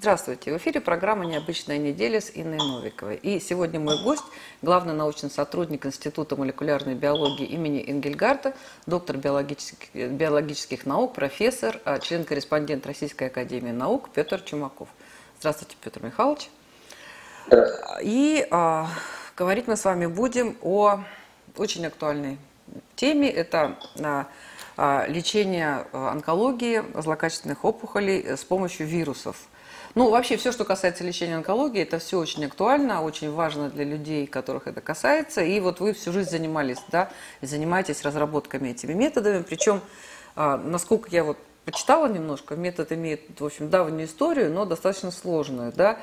Здравствуйте. В эфире программа «Необычная неделя» с Инной Новиковой. И сегодня мой гость, главный научный сотрудник Института молекулярной биологии имени Энгельгарта, доктор биологических, биологических наук, профессор, а, член-корреспондент Российской академии наук Петр Чумаков. Здравствуйте, Петр Михайлович. И а, говорить мы с вами будем о очень актуальной теме. Это а, а, лечение а, онкологии, злокачественных опухолей с помощью вирусов – ну, вообще, все, что касается лечения онкологии, это все очень актуально, очень важно для людей, которых это касается. И вот вы всю жизнь занимались, да, занимаетесь разработками этими методами. Причем, а, насколько я вот почитала немножко, метод имеет, в общем, давнюю историю, но достаточно сложную, да.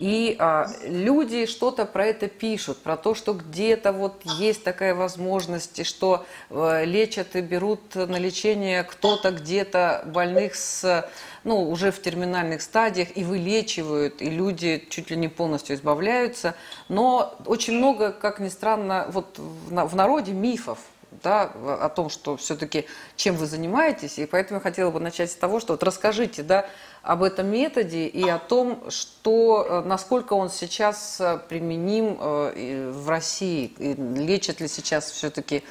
И а, люди что-то про это пишут, про то, что где-то вот есть такая возможность, что э, лечат и берут на лечение кто-то где-то больных с, ну, уже в терминальных стадиях и вылечивают, и люди чуть ли не полностью избавляются. Но очень много, как ни странно, вот в, в народе мифов да, о том, что все-таки чем вы занимаетесь, и поэтому я хотела бы начать с того, что вот расскажите, да, об этом методе и о том, что, э, насколько он сейчас э, применим э, в России, и лечат ли сейчас все-таки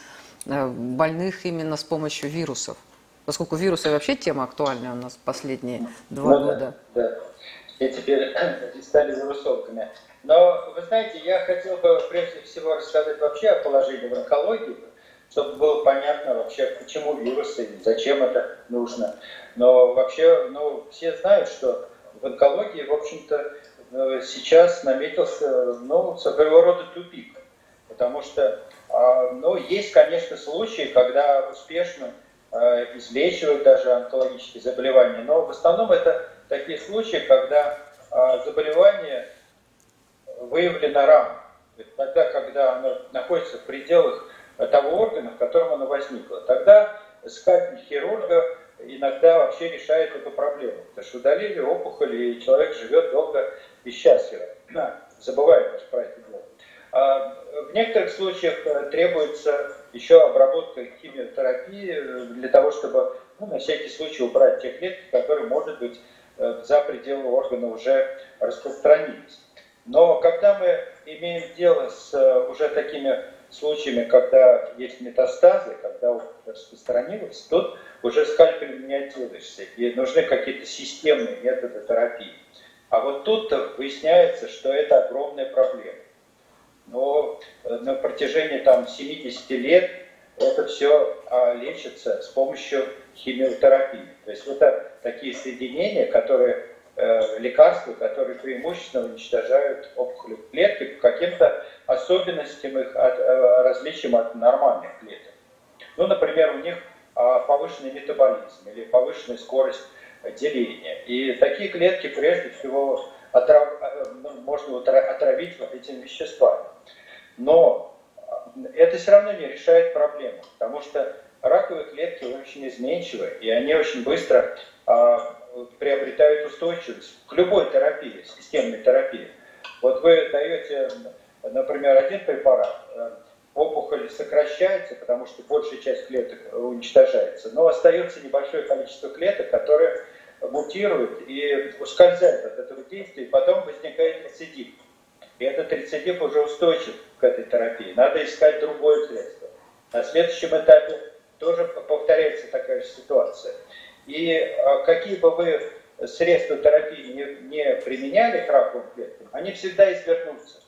больных именно с помощью вирусов, поскольку вирусы вообще тема актуальная у нас последние два ну, года. Да, да. И теперь стали вирусовками. Но, вы знаете, я хотел бы прежде всего рассказать вообще о положении в онкологии, чтобы было понятно вообще, почему вирусы зачем это нужно. Но вообще, ну, все знают, что в онкологии, в общем-то, э, сейчас наметился, ну, своего рода тупик. Потому что, а, ну, есть, конечно, случаи, когда успешно э, излечивают даже онкологические заболевания, но в основном это такие случаи, когда а, заболевание выявлено рано. Тогда, когда оно находится в пределах того органа, в котором оно возникло. Тогда скальпель хирурга иногда вообще решает эту проблему. Потому что удалили опухоль, и человек живет долго и счастливо. Забываем про это дело. А в некоторых случаях э, требуется еще обработка химиотерапии э, для того, чтобы ну, на всякий случай убрать те клетки, которые, может быть, э, за пределы органа уже распространились. Но когда мы имеем дело с уже такими случаями, когда есть метастазы, когда распространилось, тут уже скальпелем не отделаешься, и нужны какие-то системные методы терапии. А вот тут выясняется, что это огромная проблема. Но э, на протяжении там, 70 лет это все а, лечится с помощью химиотерапии. То есть это такие соединения, которые лекарства, которые преимущественно уничтожают опухоли клетки по каким-то особенностям их, от, э, различиям от нормальных клеток. Ну, например, у них а, повышенный метаболизм или повышенная скорость деления. И такие клетки прежде всего отрав... Э, ну, можно отравить вот этими веществами. Но это все равно не решает проблему, потому что раковые клетки очень изменчивы, и они очень быстро а, приобретают устойчивость к любой терапии, системной терапии. Вот вы даете, например, один препарат, э, опухоль сокращается, потому что большая часть клеток уничтожается, но остается небольшое количество клеток, которые мутируют и ускользают от этого действия, и потом возникает рецидив. И этот рецидив уже устойчив к этой терапии. Надо искать другое средство. На следующем этапе тоже повторяется такая же ситуация. И а, какие бы вы средства терапии не, не применяли к раковым клеткам, они всегда извернутся.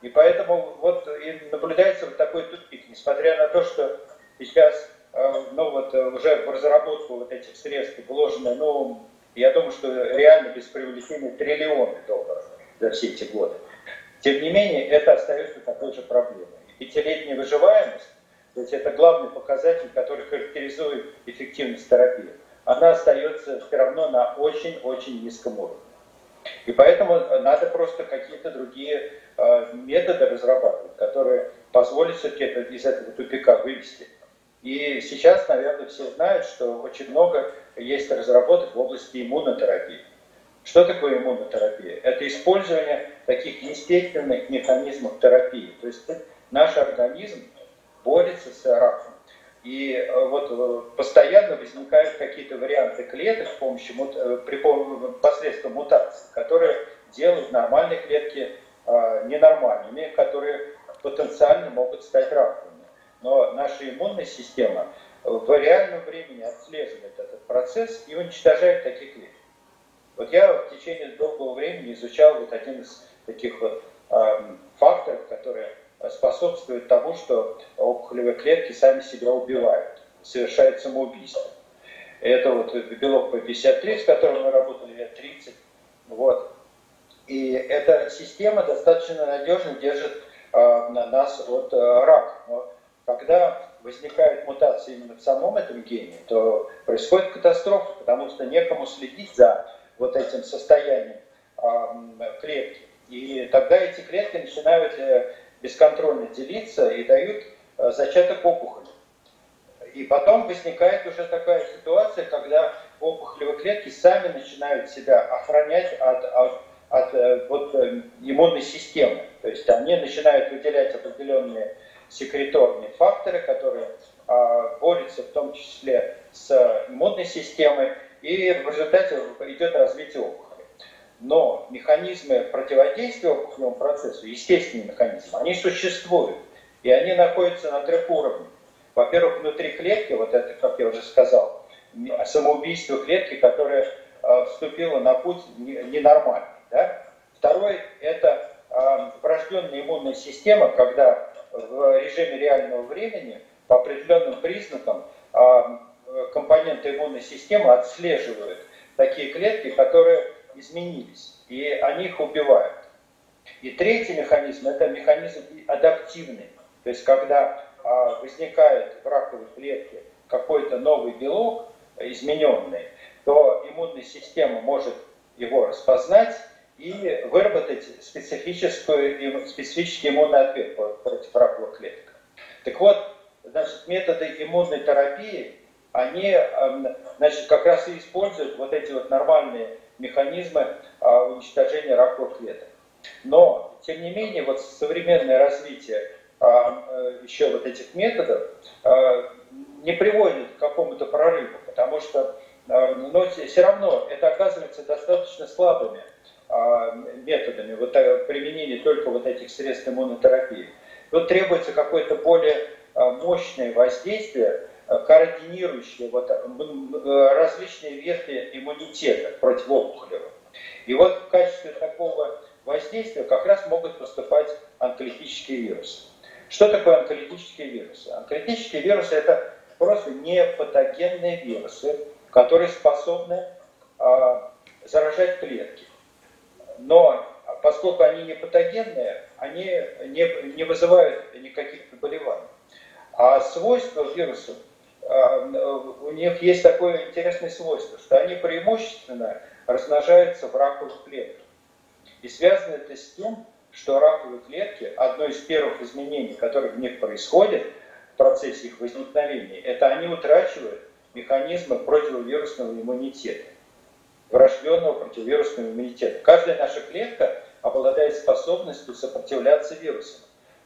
И поэтому вот и наблюдается вот такой тупик, несмотря на то, что сейчас а, ну вот уже в разработку вот этих средств вложено, ну, я думаю, что реально без привлечения триллионы долларов за все эти годы. Тем не менее, это остается такой же проблемой. И пятилетняя выживаемость, то есть это главный показатель, который характеризует эффективность терапии она остается все равно на очень-очень низком уровне. И поэтому надо просто какие-то другие э, методы разрабатывать, которые позволят все-таки из этого тупика вывести. И сейчас, наверное, все знают, что очень много есть разработок в области иммунотерапии. Что такое иммунотерапия? Это использование таких естественных механизмов терапии. То есть наш организм борется с раком. И э, вот э, постоянно возникают какие-то варианты клеток с помощью, при, посредством мутаций, которые делают нормальные клетки ненормальными, которые потенциально могут стать раковыми. Но наша иммунная система в реальном времени отслеживает этот процесс и уничтожает такие клетки. Вот я в течение долгого времени изучал вот один из таких вот э, факторов, которые способствуют тому, что опухолевые клетки сами себя убивают, совершают самоубийство. Это вот белок P53, с которым мы работали лет 30. Вот. И эта система достаточно надежно держит э, на нас от э, рака. Но когда возникает мутация именно в самом этом гене, то происходит катастрофа, потому что некому следить за вот этим состоянием э, клетки. И тогда эти клетки начинают э, бесконтрольно делиться и дают э, зачаток опухоли. И потом возникает уже такая ситуация, когда опухолевые клетки сами начинают себя охранять от, от, от э, вот, иммунной системы. То есть они начинают выделять определенные секреторные факторы, которые а, борются в том числе с иммунной системой, и в результате идет развитие опухоли. Но механизмы противодействия опухолевому процессу, естественные механизмы, они существуют. И они находятся на трех уровнях. Во-первых, внутри клетки, вот это, как я уже сказал, самоубийство клетки, которая э, вступила на путь ненормальный. Да? Второй – это э, врожденная иммунная система, когда в режиме реального времени по определенным признакам э, компоненты иммунной системы отслеживают такие клетки, которые изменились, и они их убивают. И третий механизм – это механизм адаптивный. То есть, когда а, возникает в раковой клетке какой-то новый белок, измененный, то иммунная система может его распознать и выработать специфическую, специфический иммунный ответ против раковых клеток. Так вот, значит, методы иммунной терапии, они значит, как раз и используют вот эти вот нормальные механизмы а, уничтожения раковых клеток. Но, тем не менее, вот современное развитие а, э, еще вот этих методов а, не приводит к какому-то прорыву, потому что но все равно это оказывается достаточно слабыми методами вот, э, применения только вот этих средств иммунотерапии. Тут требуется какое-то более мощное воздействие, координирующие вот, э, различные ветви иммунитета противоопухолевого. И вот в качестве такого воздействия как раз могут поступать онколитические вирусы. Что такое онколитические вирусы? Онколитические вирусы это просто непатогенные вирусы, которые способны а, заражать клетки. Но поскольку они не патогенные, они не, не вызывают никаких заболеваний. А свойства вирусов у них есть такое интересное свойство, что они преимущественно размножаются в раковых клетках. И связано это с тем, что раковые клетки, одно из первых изменений, которые в них происходят в процессе их возникновения, это они утрачивают механизмы противовирусного иммунитета, врожденного противовирусного иммунитета. Каждая наша клетка обладает способностью сопротивляться вирусам.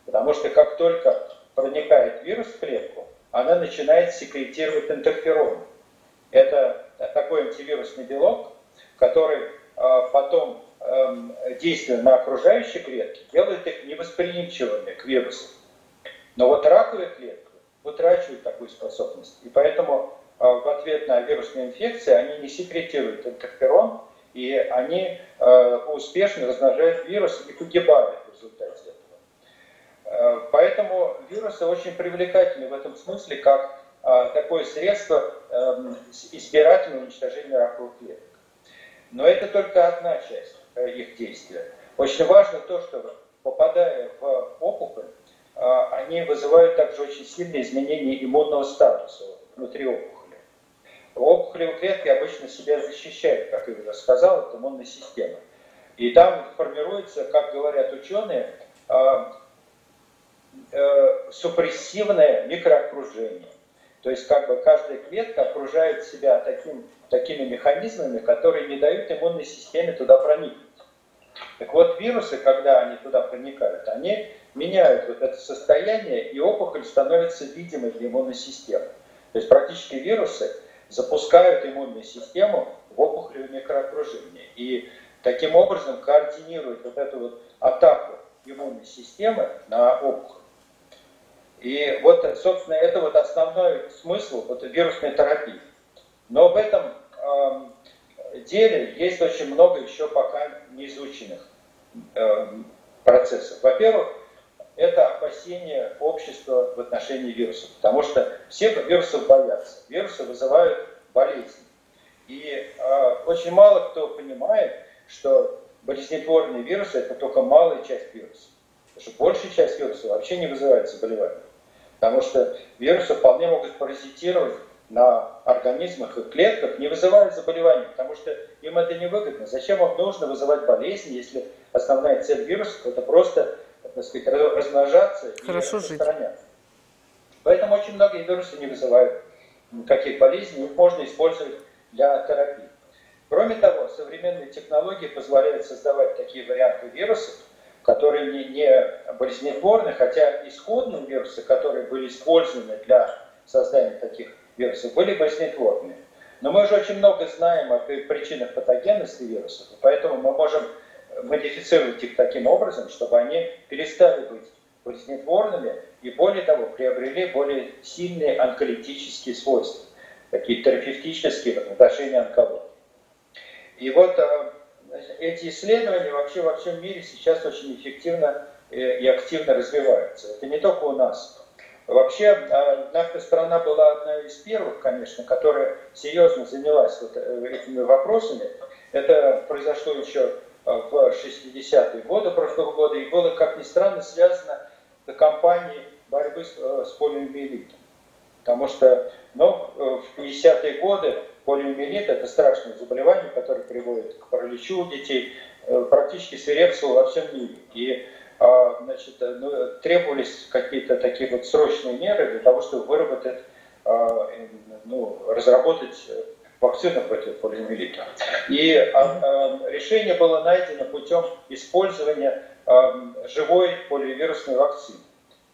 Потому что как только проникает вирус в клетку, она начинает секретировать интерферон. Это такой антивирусный белок, который а, потом эм, действуя на окружающие клетки, делает их невосприимчивыми к вирусам. Но вот раковые клетки утрачивают такую способность. И поэтому а, в ответ на вирусные инфекции они не секретируют интерферон, и они э, успешно размножают вирус и погибают в результате поэтому вирусы очень привлекательны в этом смысле, как э, такое средство эм, избирательного уничтожения раковых клеток. Но это только одна часть э, их действия. Очень важно то, что попадая в опухоль, они вызывают также очень сильные изменения иммунного статуса внутри опухоли. Опухолевые клетки обычно себя защищают, как я уже сказал, от иммунной системы. И там формируется, как говорят ученые, э, супрессивное микроокружение. То есть как бы каждая клетка окружает себя таким, такими механизмами, которые не дают иммунной системе туда проникнуть. Так вот, вирусы, когда они туда проникают, они меняют вот это состояние, и опухоль становится видимой для иммунной системы. То есть практически вирусы запускают иммунную систему в опухолевое микроокружение. И таким образом координируют вот эту вот атаку иммунной системы на опухоль. И вот, собственно, это вот основной смысл вот, вирусной терапии. Но в этом э, деле есть очень много еще пока неизученных э, процессов. Во-первых, это опасение общества в отношении вирусов, потому что все вирусов боятся. Вирусы вызывают болезни. И э, очень мало кто понимает, что болезнетворные вирусы это только малая часть вирусов. Потому что большая часть вирусов вообще не вызывает заболевания. Потому что вирусы вполне могут паразитировать на организмах и клетках, не вызывают заболеваний, потому что им это невыгодно. Зачем им нужно вызывать болезни, если основная цель вирусов это просто так сказать, размножаться Хорошо и распространяться. Поэтому очень многие вирусы не вызывают никаких болезней, их можно использовать для терапии. Кроме того, современные технологии позволяют создавать такие варианты вирусов, которые не, не болезнетворны, хотя исходные вирусы, которые были использованы для создания таких вирусов, были болезнетворными. Но мы уже очень много знаем о причинах патогенности вирусов, поэтому мы можем модифицировать их таким образом, чтобы они перестали быть болезнетворными и, более того, приобрели более сильные онколитические свойства, такие терапевтические в отношении онкологии. И вот э, эти исследования вообще во всем мире сейчас очень эффективно э, и активно развиваются. Это не только у нас. Вообще, э, наша страна была одна из первых, конечно, которая серьезно занялась вот этими вопросами. Это произошло еще в 60-е годы прошлого года и было, как ни странно, связано с кампанией борьбы с, с полиомиелитом. Потому что ну, в 50-е годы полиомиелит – это страшное заболевание, которое приводит к параличу у детей, э, практически свирепствовал во всем мире. И а, значит, э, ну, требовались какие-то такие вот срочные меры для того, чтобы выработать, а, ну, разработать вакцину против полиомиелита. И а, решение было найдено путем использования живой поливирусной вакцины.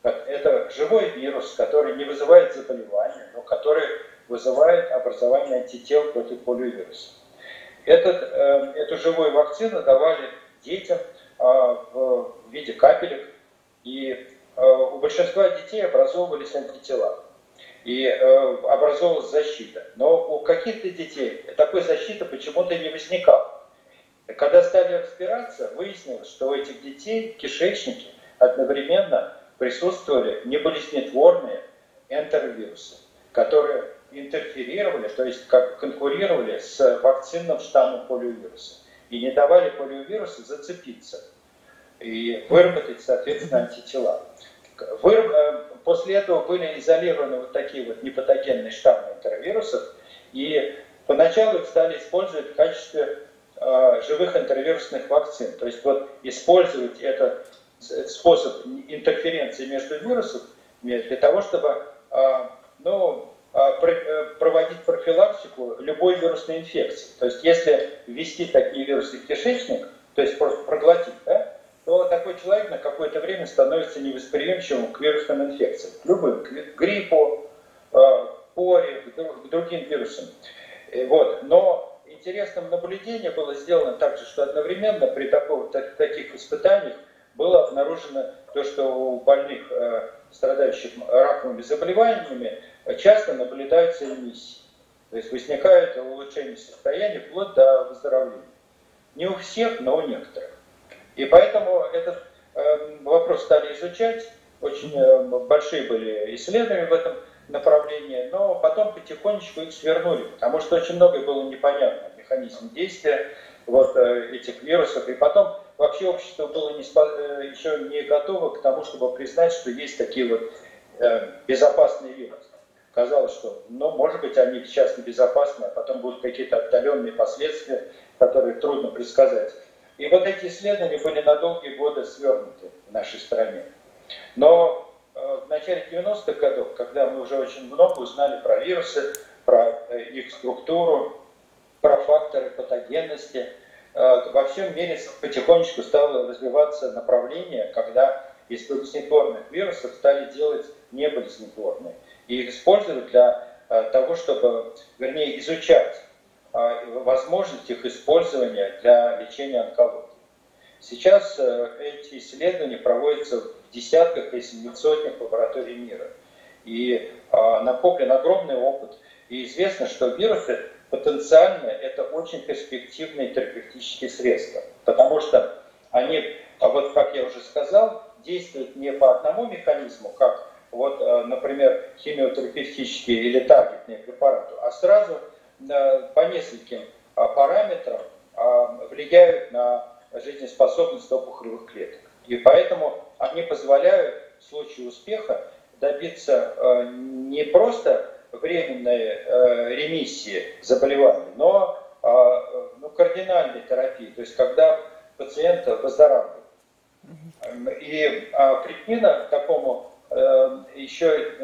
Это живой вирус, который не вызывает заболевания, но который вызывает образование антител против полиовируса. Этот, э, эту живую вакцину давали детям э, в виде капелек, и э, у большинства детей образовывались антитела и э, образовалась защита. Но у каких-то детей такой защиты почему-то не возникало. Когда стали разбираться, выяснилось, что у этих детей в кишечнике одновременно присутствовали неболезнетворные энтеровирусы, которые интерферировали, то есть как конкурировали с вакцинным штаммом полиовируса и не давали полиовирусу зацепиться и выработать, соответственно, антитела. Э, после этого были изолированы вот такие вот непатогенные штаммы энтеровирусов, и поначалу их стали использовать в качестве э, живых энтеровирусных вакцин. То есть вот использовать этот способ интерференции между вирусами для того, чтобы э, ну, э, проводить профилактику любой вирусной инфекции. То есть если ввести такие вирусы в кишечник, то есть просто проглотить, да, то такой человек на какое-то время становится невосприимчивым к вирусным инфекциям, к любым, к гриппу, а, поре, к другим вирусам. Вот. Но интересным наблюдением было сделано также, что одновременно при такого, таких испытаниях было обнаружено то, что у больных, э, страдающих раковыми заболеваниями, часто наблюдаются эмиссии. То есть возникает улучшение состояния вплоть до выздоровления. Не у всех, но у некоторых. И поэтому этот э, вопрос стали изучать. Очень э, большие были исследования в этом направлении, но потом потихонечку их свернули, потому что очень многое было непонятно механизм действия вот э, этих вирусов. И потом вообще общество было не, э, еще не готово к тому, чтобы признать, что есть такие вот э, безопасные вирусы казалось, что, ну, может быть, они сейчас небезопасны, а потом будут какие-то отдаленные последствия, которые трудно предсказать. И вот эти исследования были на долгие годы свернуты в нашей стране. Но э, в начале 90-х годов, когда мы уже очень много узнали про вирусы, про э, их структуру, про факторы патогенности, во всем мире потихонечку стало развиваться направление, когда из болезнетворных вирусов стали делать неболезнетворные и их использовать для того, чтобы, вернее, изучать возможность их использования для лечения онкологии. Сейчас эти исследования проводятся в десятках, если не в сотнях лабораторий мира. И накоплен огромный опыт. И известно, что вирусы потенциально это очень перспективные терапевтические средства, потому что они, а вот как я уже сказал, действуют не по одному механизму, как вот, э, например, химиотерапевтические или таргетные препараты, а сразу э, по нескольким а, параметрам влияют на жизнеспособность опухолевых клеток. И поэтому они позволяют в случае успеха добиться э, не просто временной э, ремиссии заболевания, но ну, кардинальной терапии, то есть когда пациент выздоравливает. И а, причина такому э, еще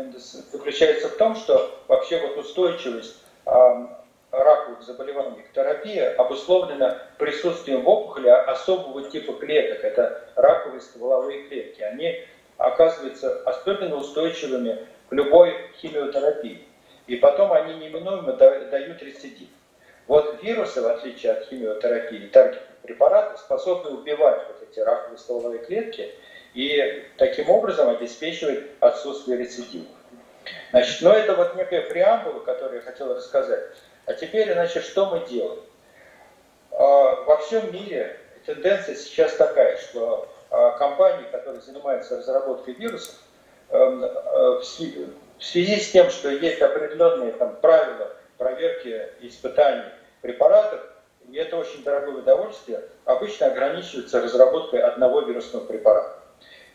заключается в том, что вообще вот устойчивость раковых заболеваний к терапии обусловлена присутствием в опухоли особого типа клеток. Это раковые стволовые клетки. Они оказываются особенно устойчивыми к любой химиотерапии и потом они неминуемо дают рецидив. Вот вирусы, в отличие от химиотерапии и таргетных препаратов, способны убивать вот эти раковые стволовые клетки и таким образом обеспечивать отсутствие рецидивов. Значит, ну это вот некая преамбула, которую я хотел рассказать. А теперь, значит, что мы делаем? А, во всем мире тенденция сейчас такая, что а, компании, которые занимаются разработкой вирусов, эм, э, в связи с тем, что есть определенные там, правила проверки испытаний препаратов, и это очень дорогое удовольствие, обычно ограничиваются разработкой одного вирусного препарата.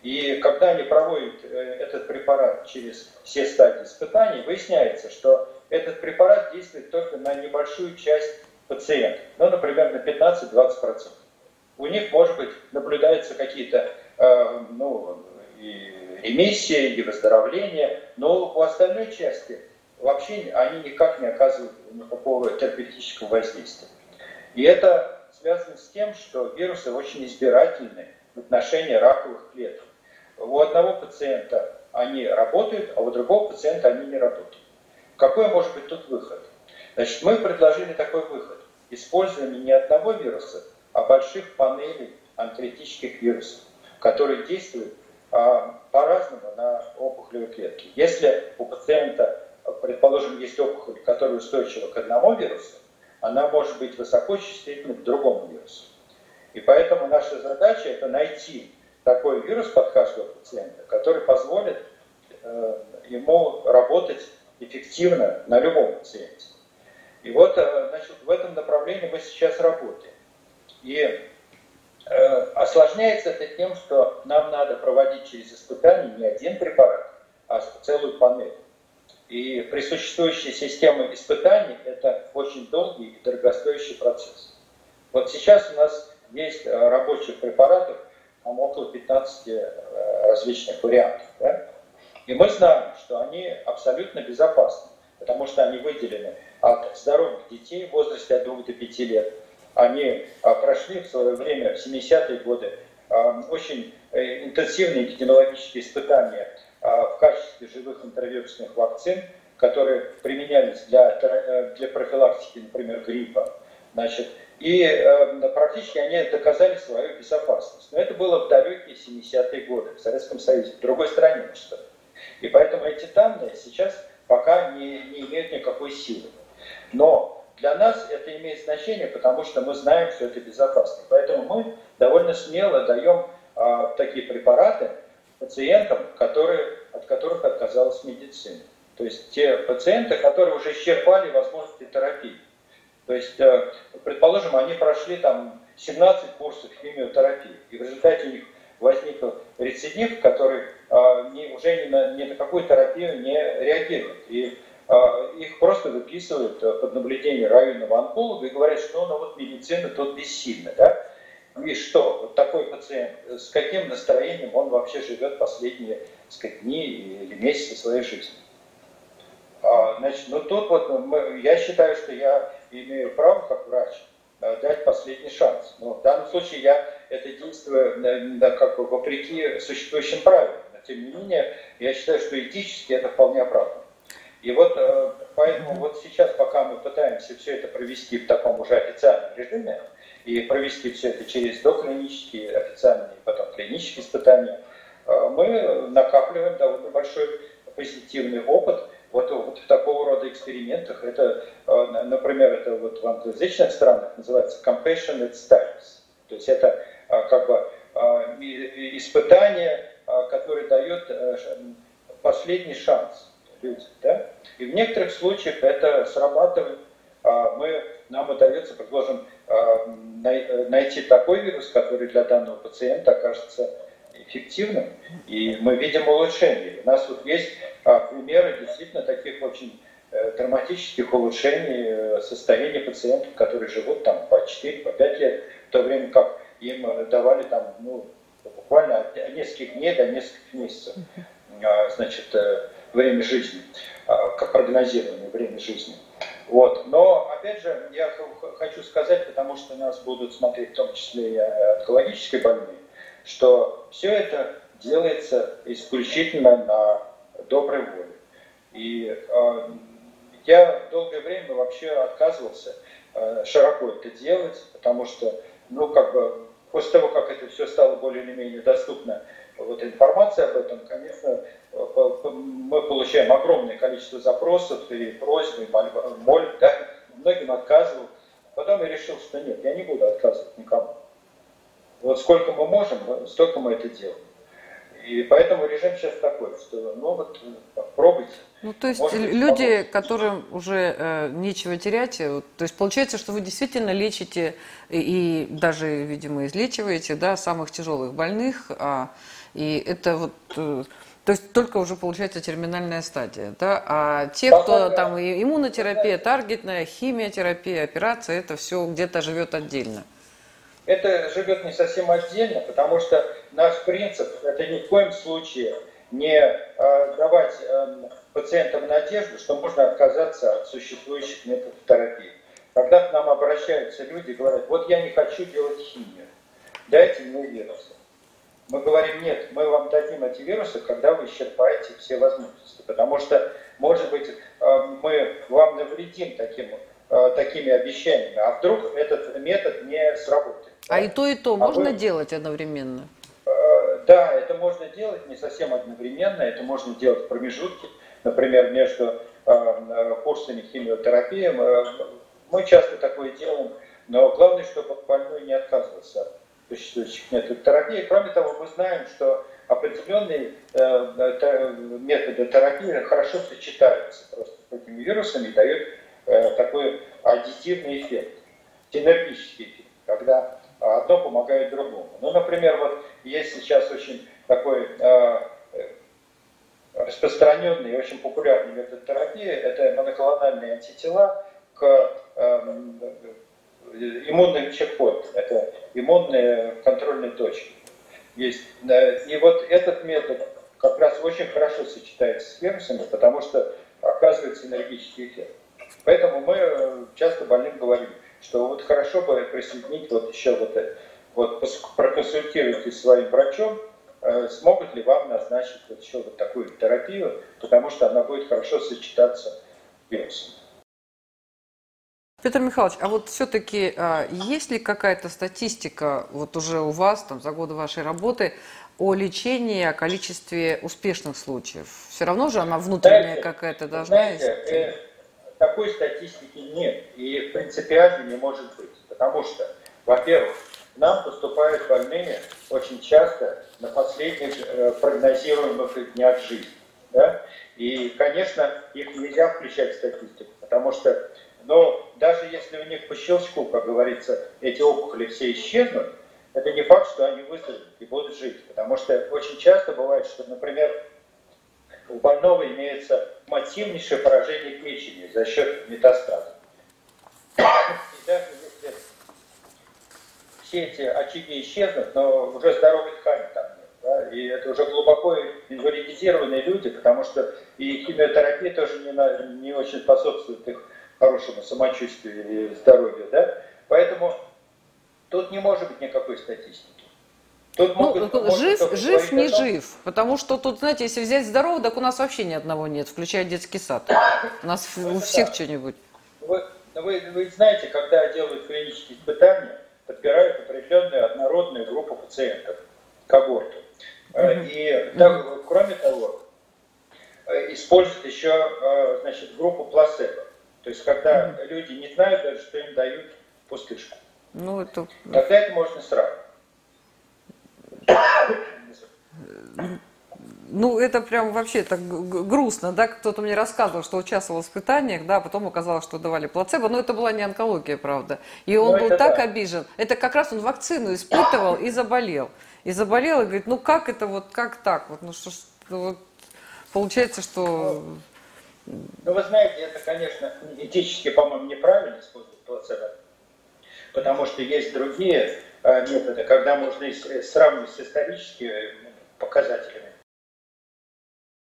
И когда они проводят э, этот препарат через все стадии испытаний, выясняется, что этот препарат действует только на небольшую часть пациентов, ну, например, на 15-20%. У них, может быть, наблюдаются какие-то э, ну, и ремиссия и выздоровление, но у остальной части вообще они никак не оказывают никакого терапевтического воздействия. И это связано с тем, что вирусы очень избирательны в отношении раковых клеток. У одного пациента они работают, а у другого пациента они не работают. Какой может быть тут выход? Значит, мы предложили такой выход. Использование не одного вируса, а больших панелей анкритических вирусов, которые действуют а, по-разному на опухолевые клетки. Если у пациента, предположим, есть опухоль, которая устойчива к одному вирусу, она может быть высокочувствительна к другому вирусу. И поэтому наша задача это найти такой вирус под каждого пациента, который позволит э, ему работать эффективно на любом пациенте. И вот э, значит, в этом направлении мы сейчас работаем. И Э, осложняется это тем, что нам надо проводить через испытания не один препарат, а целую панель. И при существующей системе испытаний это очень долгий и дорогостоящий процесс. Вот сейчас у нас есть рабочих препаратов, там около 15 э, различных вариантов. Да? И мы знаем, что они абсолютно безопасны, потому что они выделены от здоровых детей в возрасте от 2 до 5 лет, они прошли в свое время, в 70-е годы, а, очень э, интенсивные эпидемиологические испытания а, в качестве живых интервирусных вакцин, которые применялись для, э, для профилактики, например, гриппа. Значит, и э, практически они доказали свою безопасность. Но это было в далекие 70-е годы в Советском Союзе, в другой стране, что. И поэтому эти данные сейчас пока не, не имеют никакой силы. Но для нас это имеет значение, потому что мы знаем, что это безопасно. Поэтому мы довольно смело даем а, такие препараты пациентам, которые, от которых отказалась медицина. То есть те пациенты, которые уже исчерпали возможности терапии. То есть, э, предположим, они прошли там 17 курсов химиотерапии, и в результате у них возник рецидив, который э, не, уже ни на, ни на какую терапию не реагирует. И а, их просто выписывают э, под наблюдение районного онколога и говорят, что ну вот медицина тут бессильна. Да? И что, вот такой пациент, э, с каким настроением он вообще живет последние сказать, дни или месяцы своей жизни? А, значит, ну тут вот мы, я считаю, что я имею право как врач дать последний шанс. Но в данном случае я это действую как бы вопреки существующим правилам. Но тем не менее, я считаю, что этически это вполне оправдано. И вот поэтому вот сейчас, пока мы пытаемся все это провести в таком уже официальном режиме, и провести все это через доклинические, официальные, потом клинические испытания, мы накапливаем довольно большой позитивный опыт вот, вот в такого рода экспериментах. Это, например, это вот в англоязычных странах называется compassionate studies. То есть это как бы испытание, которое дает э, последний шанс людям. Да? И в некоторых случаях это срабатывает. Мы, нам удается, предположим, найти такой вирус, который для данного пациента окажется эффективным, и мы видим улучшение. У нас вот есть а, примеры действительно таких очень э, драматических улучшений э, состояния пациентов, которые живут там по 4, по 5 лет, в то время как им э, давали там, ну, буквально от нескольких дней до нескольких месяцев, а, значит, время жизни, а, как прогнозирование время жизни. Вот. Но, опять же, я хочу сказать, потому что нас будут смотреть в том числе и онкологические больные, что все это делается исключительно на доброй воле. И э, я долгое время вообще отказывался э, широко это делать, потому что, ну, как бы, после того, как это все стало более или менее доступно, вот информация об этом, конечно, мы получаем огромное количество запросов и просьб, и моль, да, многим отказывал. Потом я решил, что нет, я не буду отказывать никому. Вот сколько мы можем, столько мы это делаем. И поэтому режим сейчас такой, что ну вот пробуйте. Ну, то есть Может, люди, помочь. которым уже э, нечего терять, э, то есть получается, что вы действительно лечите и, и даже, видимо, излечиваете, да, самых тяжелых больных, а, и это вот, э, то есть только уже получается терминальная стадия, да, а те, кто там и иммунотерапия, таргетная, химиотерапия, операция, это все где-то живет отдельно это живет не совсем отдельно, потому что наш принцип – это ни в коем случае не э, давать э, пациентам надежду, что можно отказаться от существующих методов терапии. Когда к нам обращаются люди и говорят, вот я не хочу делать химию, дайте мне вирусы. Мы говорим, нет, мы вам дадим эти вирусы, когда вы исчерпаете все возможности. Потому что, может быть, э, мы вам навредим таким, такими обещаниями, а вдруг этот метод не сработает. А и то, и то а можно вы... делать одновременно? Э, да, это можно делать не совсем одновременно, это можно делать в промежутке, например, между э, э, курсами химиотерапии. Мы часто такое делаем, но главное, чтобы больной не отказывался от существующих методов терапии. Кроме того, мы знаем, что определенные методы терапии хорошо сочетаются просто с этими вирусами и дают такой аддитивный эффект, синергический эффект, когда а одно помогает другому. Ну, например, вот есть сейчас очень такой э, распространенный и очень популярный метод терапии, это моноклональные антитела к э, иммунным чекпоинтам, это иммунные контрольные точки. Есть. И вот этот метод как раз очень хорошо сочетается с вирусами, потому что оказывается энергический эффект. Поэтому мы часто больным говорим, что вот хорошо бы присоединить вот еще вот, это, вот проконсультируйтесь с своим врачом, э, смогут ли вам назначить вот еще вот такую терапию, потому что она будет хорошо сочетаться с вирусом. Петр Михайлович, а вот все-таки а, есть ли какая-то статистика вот уже у вас там за годы вашей работы о лечении, о количестве успешных случаев? Все равно же она внутренняя какая-то должна знаете? Такой статистики нет и принципиально не может быть. Потому что, во-первых, нам поступают больные очень часто на последних э, прогнозируемых днях жизни. Да? И, конечно, их нельзя включать в статистику, потому что но даже если у них по щелчку, как говорится, эти опухоли все исчезнут, это не факт, что они выздоровеют и будут жить. Потому что очень часто бывает, что, например, у больного имеется массивнейшее поражение печени за счет метастаза. И даже если все эти очаги исчезнут, но уже здоровой ткани там нет. Да? И это уже глубоко инвалидизированные люди, потому что и химиотерапия тоже не, на, не очень способствует их хорошему самочувствию и здоровью. Да? Поэтому тут не может быть никакой статистики. Тут ну, могут, жив, жив, не жив. Потому что тут, знаете, если взять здорового, так у нас вообще ни одного нет, включая детский сад. У нас у всех что-нибудь. Вы, вы, вы знаете, когда делают клинические испытания, подбирают определенную однородную группу пациентов, когорту. Mm-hmm. И так, кроме того, э, используют еще э, значит, группу плацебо. То есть, когда mm-hmm. люди не знают даже, что им дают пустышку. Ну, это... Тогда это можно сравнивать. Ну, это прям вообще так грустно, да, кто-то мне рассказывал, что участвовал в испытаниях, да, а потом оказалось, что давали плацебо, но это была не онкология, правда. И он но ну, был так да. обижен. Это как раз он вакцину испытывал и заболел. И заболел, и говорит, ну как это вот, как так? Вот, ну что вот, получается, что... Ну, вы знаете, это, конечно, этически, по-моему, неправильно использовать плацебо, потому что есть другие Э, методы, когда можно э, сравнивать с историческими показателями.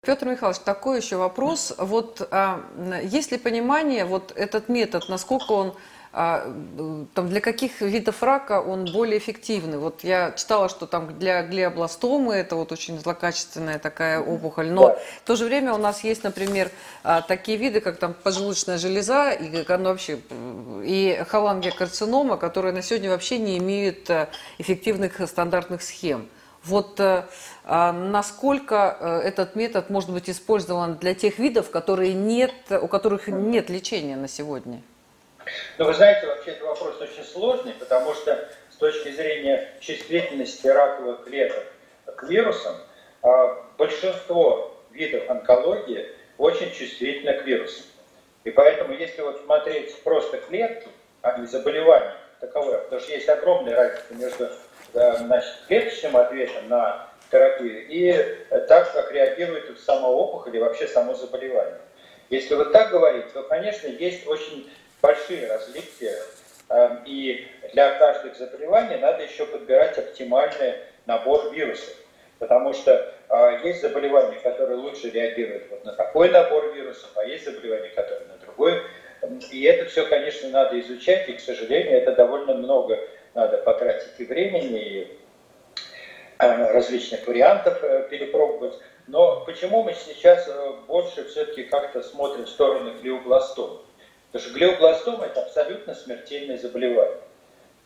Петр Михайлович, такой еще вопрос. Вот а, есть ли понимание, вот этот метод, насколько он там, для каких видов рака он более эффективный? Вот я читала, что там для глиобластомы это вот очень злокачественная такая опухоль, но да. в то же время у нас есть, например, а, такие виды, как там поджелудочная железа и, ну, вообще, и холангиокарцинома, которые на сегодня вообще не имеют а, эффективных стандартных схем. Вот э, насколько э, этот метод может быть использован для тех видов, которые нет, у которых нет лечения на сегодня? Но вы знаете, вообще этот вопрос очень сложный, потому что с точки зрения чувствительности раковых клеток к вирусам, а, большинство видов онкологии очень чувствительны к вирусам. И поэтому, если вот смотреть просто клетки, а не заболевания таковое, потому что есть огромная разница между значит, клеточным ответом на терапию и так, как реагирует сама опухоль и вообще само заболевание. Если вот так говорить, то, конечно, есть очень большие различия, эм, и для каждых заболеваний надо еще подбирать оптимальный набор вирусов. Потому что э, есть заболевания, которые лучше реагируют вот на такой набор вирусов, а есть заболевания, которые на другой. И это все, конечно, надо изучать, и, к сожалению, это довольно много надо потратить и времени, и э, различных вариантов э, перепробовать. Но почему мы сейчас больше все-таки как-то смотрим в сторону глиобластомы? Потому что глиобластома – это абсолютно смертельное заболевание.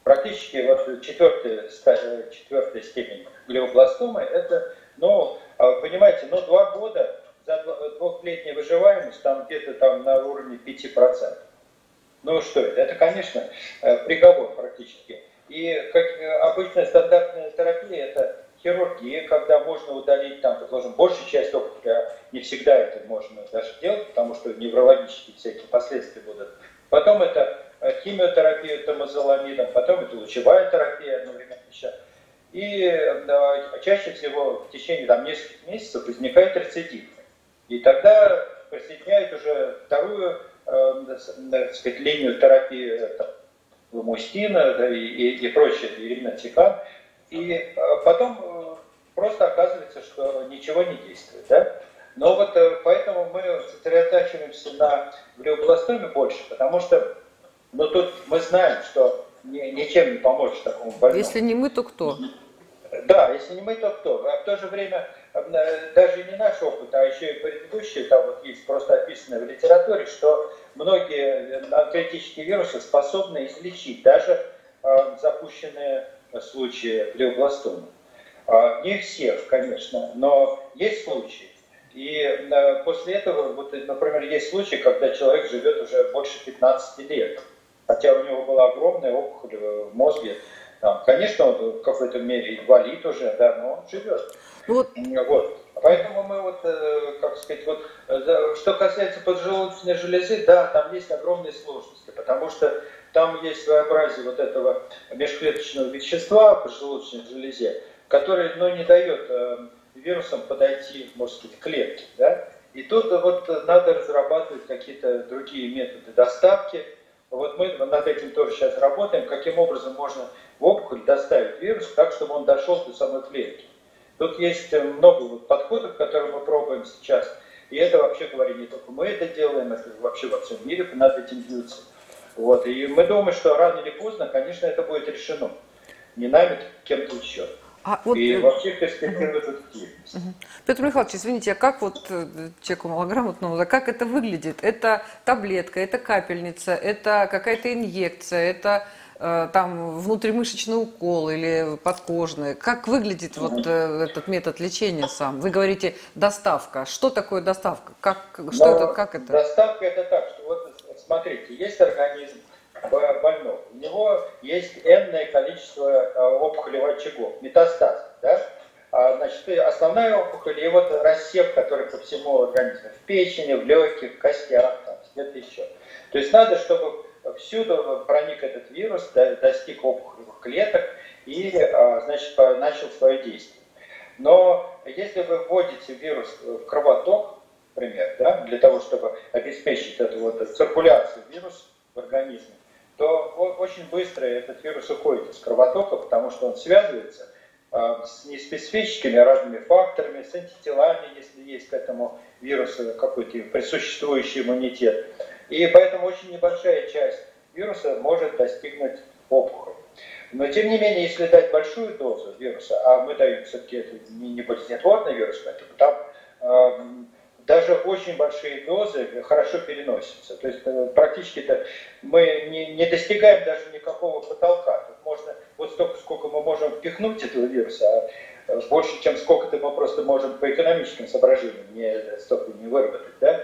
Практически вот четвертая, четвертая степень глиобластомы – это, ну, а понимаете, ну, два года за двухлетняя выживаемость там где-то там на уровне 5%. Ну что это? Это, конечно, э, приговор практически. И как э, обычная стандартная терапия – это хирургия, когда можно удалить, там, предположим, большую часть опухоли, а не всегда это можно даже делать, потому что неврологические всякие последствия будут. Потом это э, химиотерапия томозоламидом, потом это лучевая терапия одновременно еще. И да, чаще всего в течение там, нескольких месяцев возникает рецидив. И тогда присоединяют уже вторую э, так сказать, линию терапии это, ломустина да, и, и, и прочее, иринотикан. И э, потом э, просто оказывается, что ничего не действует. Да? Но вот э, поэтому мы сосредотачиваемся на глиобластоме больше, потому что ну, тут мы знаем, что ни, ничем не поможет такому больному. Если не мы, то кто? Да, если не мы, то кто? А в то же время даже не наш опыт, а еще и предыдущие, там вот есть просто описано в литературе, что многие онкологические вирусы способны излечить даже э, запущенные случаи глиобластомы. А, не всех, конечно, но есть случаи. И э, после этого, вот, например, есть случаи, когда человек живет уже больше 15 лет, хотя у него была огромная опухоль в мозге. Там, конечно, он в какой-то мере инвалид уже, да, но он живет. Вот. вот. Поэтому мы вот, э, как сказать, вот, что касается поджелудочной железы, да, там есть огромные сложности, потому что там есть своеобразие вот этого межклеточного вещества в поджелудочной железе, которое ну, не дает э, вирусам подойти, можно сказать, к клетке. Да? И тут вот надо разрабатывать какие-то другие методы доставки. Вот мы над этим тоже сейчас работаем, каким образом можно в опухоль доставить вирус так, чтобы он дошел до самой клетки. Тут есть много вот подходов, которые мы пробуем сейчас. И это вообще говоря, не только мы это делаем, это вообще во всем мире над этим бьются. Вот. И мы думаем, что рано или поздно, конечно, это будет решено. Не нами, кем-то еще. А вот... И вообще перспективы есть. Петр Михайлович, извините, а как вот э, человеку малограмотному, а как это выглядит? Это таблетка, это капельница, это какая-то инъекция, это э, там внутримышечный укол или подкожный. Как выглядит вот э, этот метод лечения сам? Вы говорите доставка. Что такое доставка? Как, что Но это, как это? Доставка это так, что вот смотрите, есть организм, больного. У него есть энное количество э, опухолевых очагов, метастаз. Да? А, значит, основная опухоль и вот рассев, который по всему организму, в печени, в легких, в костях, где-то еще. То есть надо, чтобы всюду проник этот вирус, достиг опухолевых клеток и, а, значит, начал свое действие. Но если вы вводите вирус в кровоток, например, да, для того, чтобы обеспечить эту вот циркуляцию вируса в организме, то очень быстро этот вирус уходит из кровотока, потому что он связывается а, с неспецифическими разными факторами, с антителами, если есть к этому вирусу какой-то присуществующий иммунитет. И поэтому очень небольшая часть вируса может достигнуть опухоли. Но тем не менее, если дать большую дозу вируса, а мы даем все-таки это не болезнетворный вирус, поэтому там даже очень большие дозы хорошо переносятся. То есть э, практически -то мы не, не достигаем даже никакого потолка. Тут можно вот столько, сколько мы можем впихнуть этого вируса, а э, больше, чем сколько-то мы просто можем по экономическим соображениям не, столько не выработать. Да?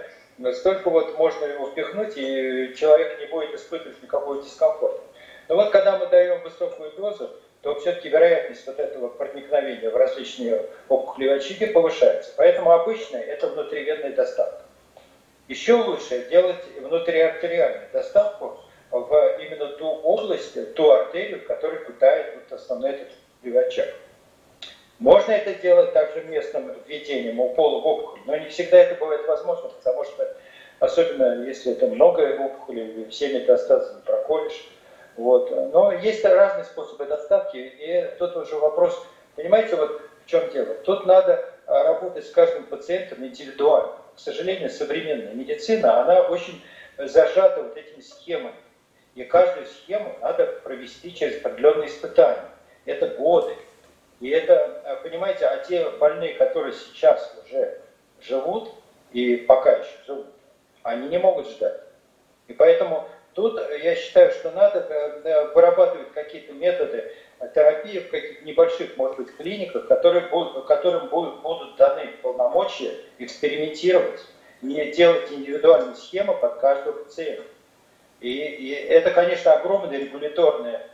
Столько вот можно его впихнуть, и человек не будет испытывать никакого дискомфорта. Но вот когда мы даем высокую дозу, то все-таки вероятность вот этого проникновения в различные опухолевые очаги повышается. Поэтому обычно это внутривенная доставка. Еще лучше делать внутриартериальную доставку в именно ту область, ту артерию, которая питает вот основной этот очаг. Можно это делать также местным введением укола в опухоль, но не всегда это бывает возможно, потому что, особенно если это много опухолей, все метастазы не проколешь, вот. Но есть разные способы доставки, и тут уже вопрос, понимаете, вот в чем дело? Тут надо а, работать с каждым пациентом индивидуально. К сожалению, современная медицина, она очень зажата вот этими схемами. И каждую схему надо провести через определенные испытания. Это годы. И это, а, понимаете, а те больные, которые сейчас уже живут, и пока еще живут, они не могут ждать. И поэтому Тут я считаю, что надо э, вырабатывать какие-то методы терапии в каких-то небольших, может быть, клиниках, которые будут, которым будут, будут даны полномочия экспериментировать, не делать индивидуальную схему под каждого пациента. И, и это, конечно, огромная регуляторная э,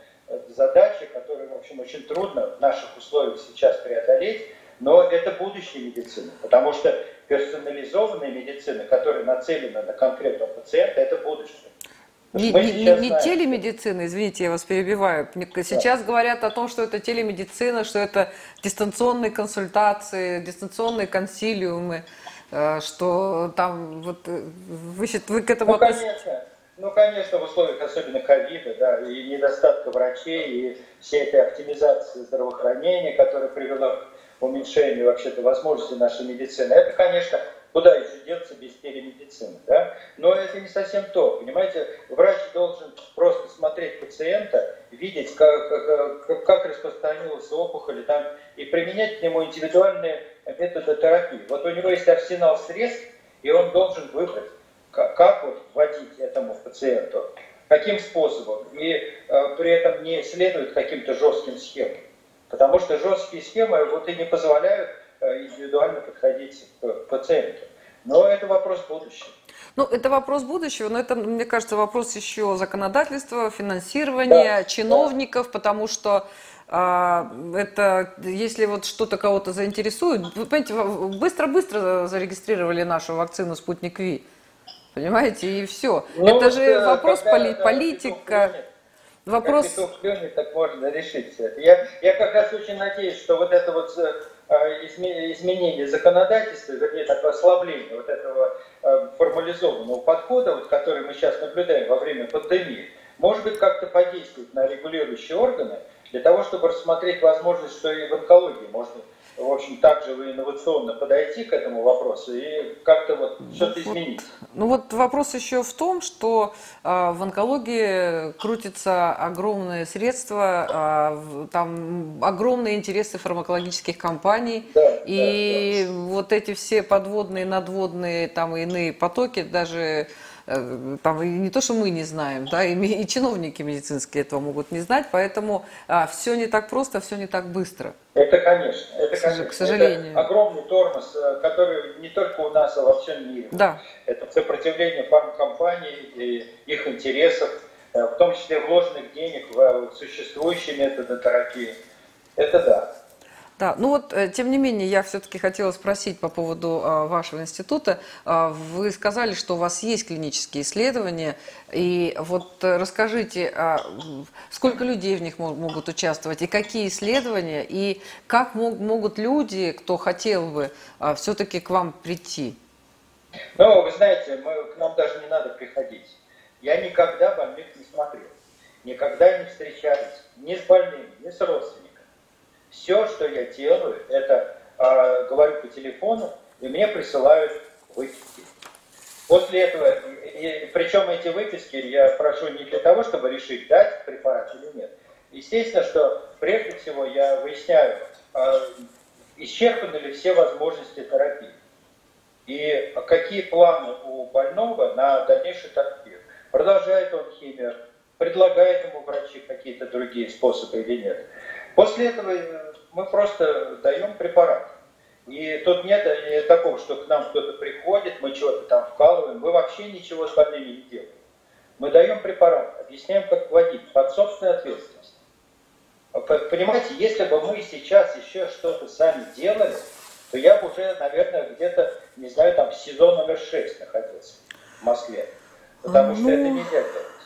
задача, которую, в общем, очень трудно в наших условиях сейчас преодолеть, но это будущее медицины, потому что персонализованная медицина, которая нацелена на конкретного пациента, это будущее. Не, не, не, не телемедицина, извините, я вас перебиваю. Сейчас да. говорят о том, что это телемедицина, что это дистанционные консультации, дистанционные консилиумы, э, что там вот э, вы, вы к этому ну, конечно. Ну, конечно, в условиях особенно ковида, да, и недостатка врачей, и всей этой оптимизации здравоохранения, которая привела к уменьшению вообще-то возможностей нашей медицины, это, конечно, Куда еще деться без телемедицины, да? Но это не совсем то, понимаете? Врач должен просто смотреть пациента, видеть, как, как, как распространилась опухоль, там, и применять к нему индивидуальные методы терапии. Вот у него есть арсенал средств, и он должен выбрать, как, как вот вводить этому пациенту, каким способом, и э, при этом не следует каким-то жестким схемам. Потому что жесткие схемы вот и не позволяют Э, индивидуально подходить к пациенту. Но это вопрос будущего. Ну, это вопрос будущего, но это, мне кажется, вопрос еще законодательства, финансирования, да, чиновников, да. потому что а, это, если вот что-то кого-то заинтересует, вы понимаете, быстро-быстро зарегистрировали нашу вакцину «Спутник Ви», понимаете, и все. Ну, это же э, вопрос поли- да, политика. Вопрос... Как петух клюнет, так можно решить все это. Я, я как раз очень надеюсь, что вот это вот Э, изменение законодательства, вернее, такое ослабление вот этого э, формализованного подхода, вот, который мы сейчас наблюдаем во время пандемии, может быть, как-то подействует на регулирующие органы для того, чтобы рассмотреть возможность, что и в онкологии можно в общем, также инновационно подойти к этому вопросу и как-то вот что-то изменить. Ну вот вопрос еще в том, что э, в онкологии крутятся огромные средства, э, там огромные интересы фармакологических компаний, да, и да, да. вот эти все подводные, надводные, там иные потоки даже там, и не то, что мы не знаем, да, и, и чиновники медицинские этого могут не знать, поэтому а, все не так просто, все не так быстро. Это, конечно, это, конечно. К сожалению. Это огромный тормоз, э, который не только у нас, а во всем мире. Да. Это сопротивление фармкомпаний и их интересов, э, в том числе вложенных денег в существующие методы терапии. Это да. Да, ну вот, э, тем не менее, я все-таки хотела спросить по поводу а, вашего института. А, вы сказали, что у вас есть клинические исследования, и вот э, расскажите, сколько людей в них могут участвовать, и какие исследования, и как могут люди, кто хотел бы, все-таки к вам прийти? Ну, вы знаете, мы, к нам даже не надо приходить. Я никогда больных не смотрел, никогда не встречались ни с больными, ни с родственниками. Все, что я делаю, это э, говорю по телефону, и мне присылают выписки. После этого, и, причем эти выписки я прошу не для того, чтобы решить, дать препарат или нет. Естественно, что прежде всего я выясняю, э, исчерпаны ли все возможности терапии. И какие планы у больного на дальнейшую терапию. Продолжает он химию, предлагает ему врачи какие-то другие способы или нет. После этого э, мы просто даем препарат. И тут нет э, такого, что к нам кто-то приходит, мы чего-то там вкалываем. Мы вообще ничего с больными не делаем. Мы даем препарат, объясняем, как вводить, под собственную ответственность. Понимаете, если бы мы сейчас еще что-то сами делали, то я бы уже, наверное, где-то, не знаю, там в сезон номер 6 находился в Москве. Потому что это ну, нельзя делать.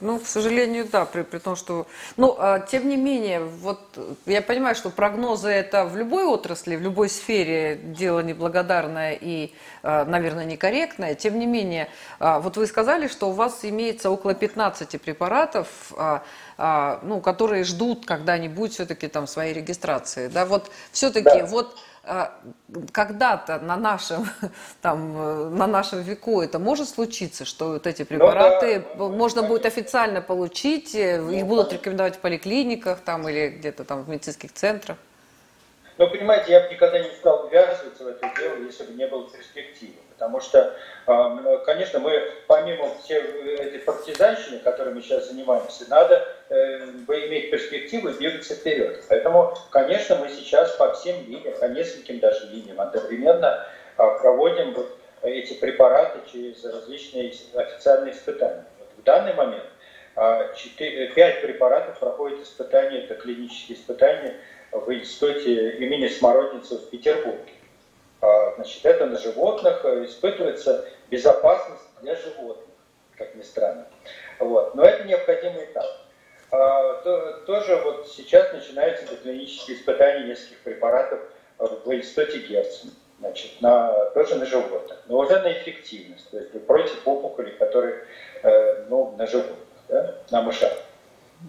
Ну, к сожалению, да, при, при том, что... Ну, а, тем не менее, вот я понимаю, что прогнозы это в любой отрасли, в любой сфере дело неблагодарное и, а, наверное, некорректное. Тем не менее, а, вот вы сказали, что у вас имеется около 15 препаратов, а, а, ну, которые ждут когда-нибудь все-таки там своей регистрации. Да, вот все-таки да. вот когда-то на нашем, там, э, на нашем веку это может случиться, что вот эти препараты ну, да, можно будет официально получить, э, ну, их будут рекомендовать в поликлиниках там, или где-то там в медицинских центрах? Ну, понимаете, я бы никогда не стал ввязываться в это дело, если бы не было перспективы. Потому что, а, конечно, мы помимо всей этой партизанщины, которой мы сейчас занимаемся, надо э, иметь перспективу и двигаться вперед. Поэтому, конечно, мы сейчас по всем линиям, по нескольким даже линиям одновременно а, проводим вот эти препараты через различные официальные испытания. Вот в данный момент 4, а, 5 препаратов проходят испытания, это клинические испытания в институте имени Смородницы в Петербурге. А, значит, это на животных э, испытывается безопасность для животных, как ни странно. Вот. Но это необходимый этап. А, то, тоже вот сейчас начинаются клинические испытания нескольких препаратов в институте Герцена. Значит, на, тоже на животных, но уже на эффективность, то есть против опухолей, которые э, ну, на животных, да, на мышах.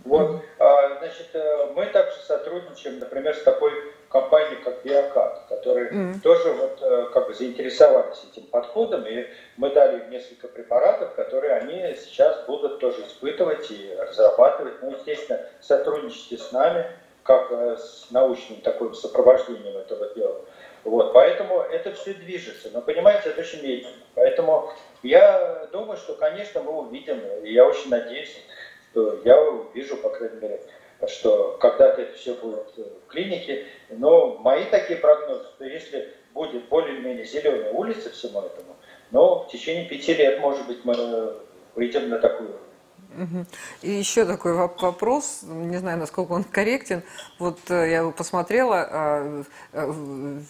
Вот, а, значит, э, мы также сотрудничаем, например, с такой компании, как Биокат, которые mm. тоже вот э, как бы заинтересовались этим подходом, и мы дали им несколько препаратов, которые они сейчас будут тоже испытывать и разрабатывать, ну, естественно, сотрудничайте с нами, как э, с научным таким сопровождением этого дела. Вот, поэтому это все движется. Но понимаете, это очень медленно. Поэтому я думаю, что, конечно, мы увидим, и я очень надеюсь, что я увижу, по крайней мере, что когда-то это все будет в клинике. Но мои такие прогнозы, что если будет более-менее зеленая улица всему этому, но в течение пяти лет, может быть, мы выйдем на такую и еще такой вопрос, не знаю, насколько он корректен. Вот э, я посмотрела, а, э,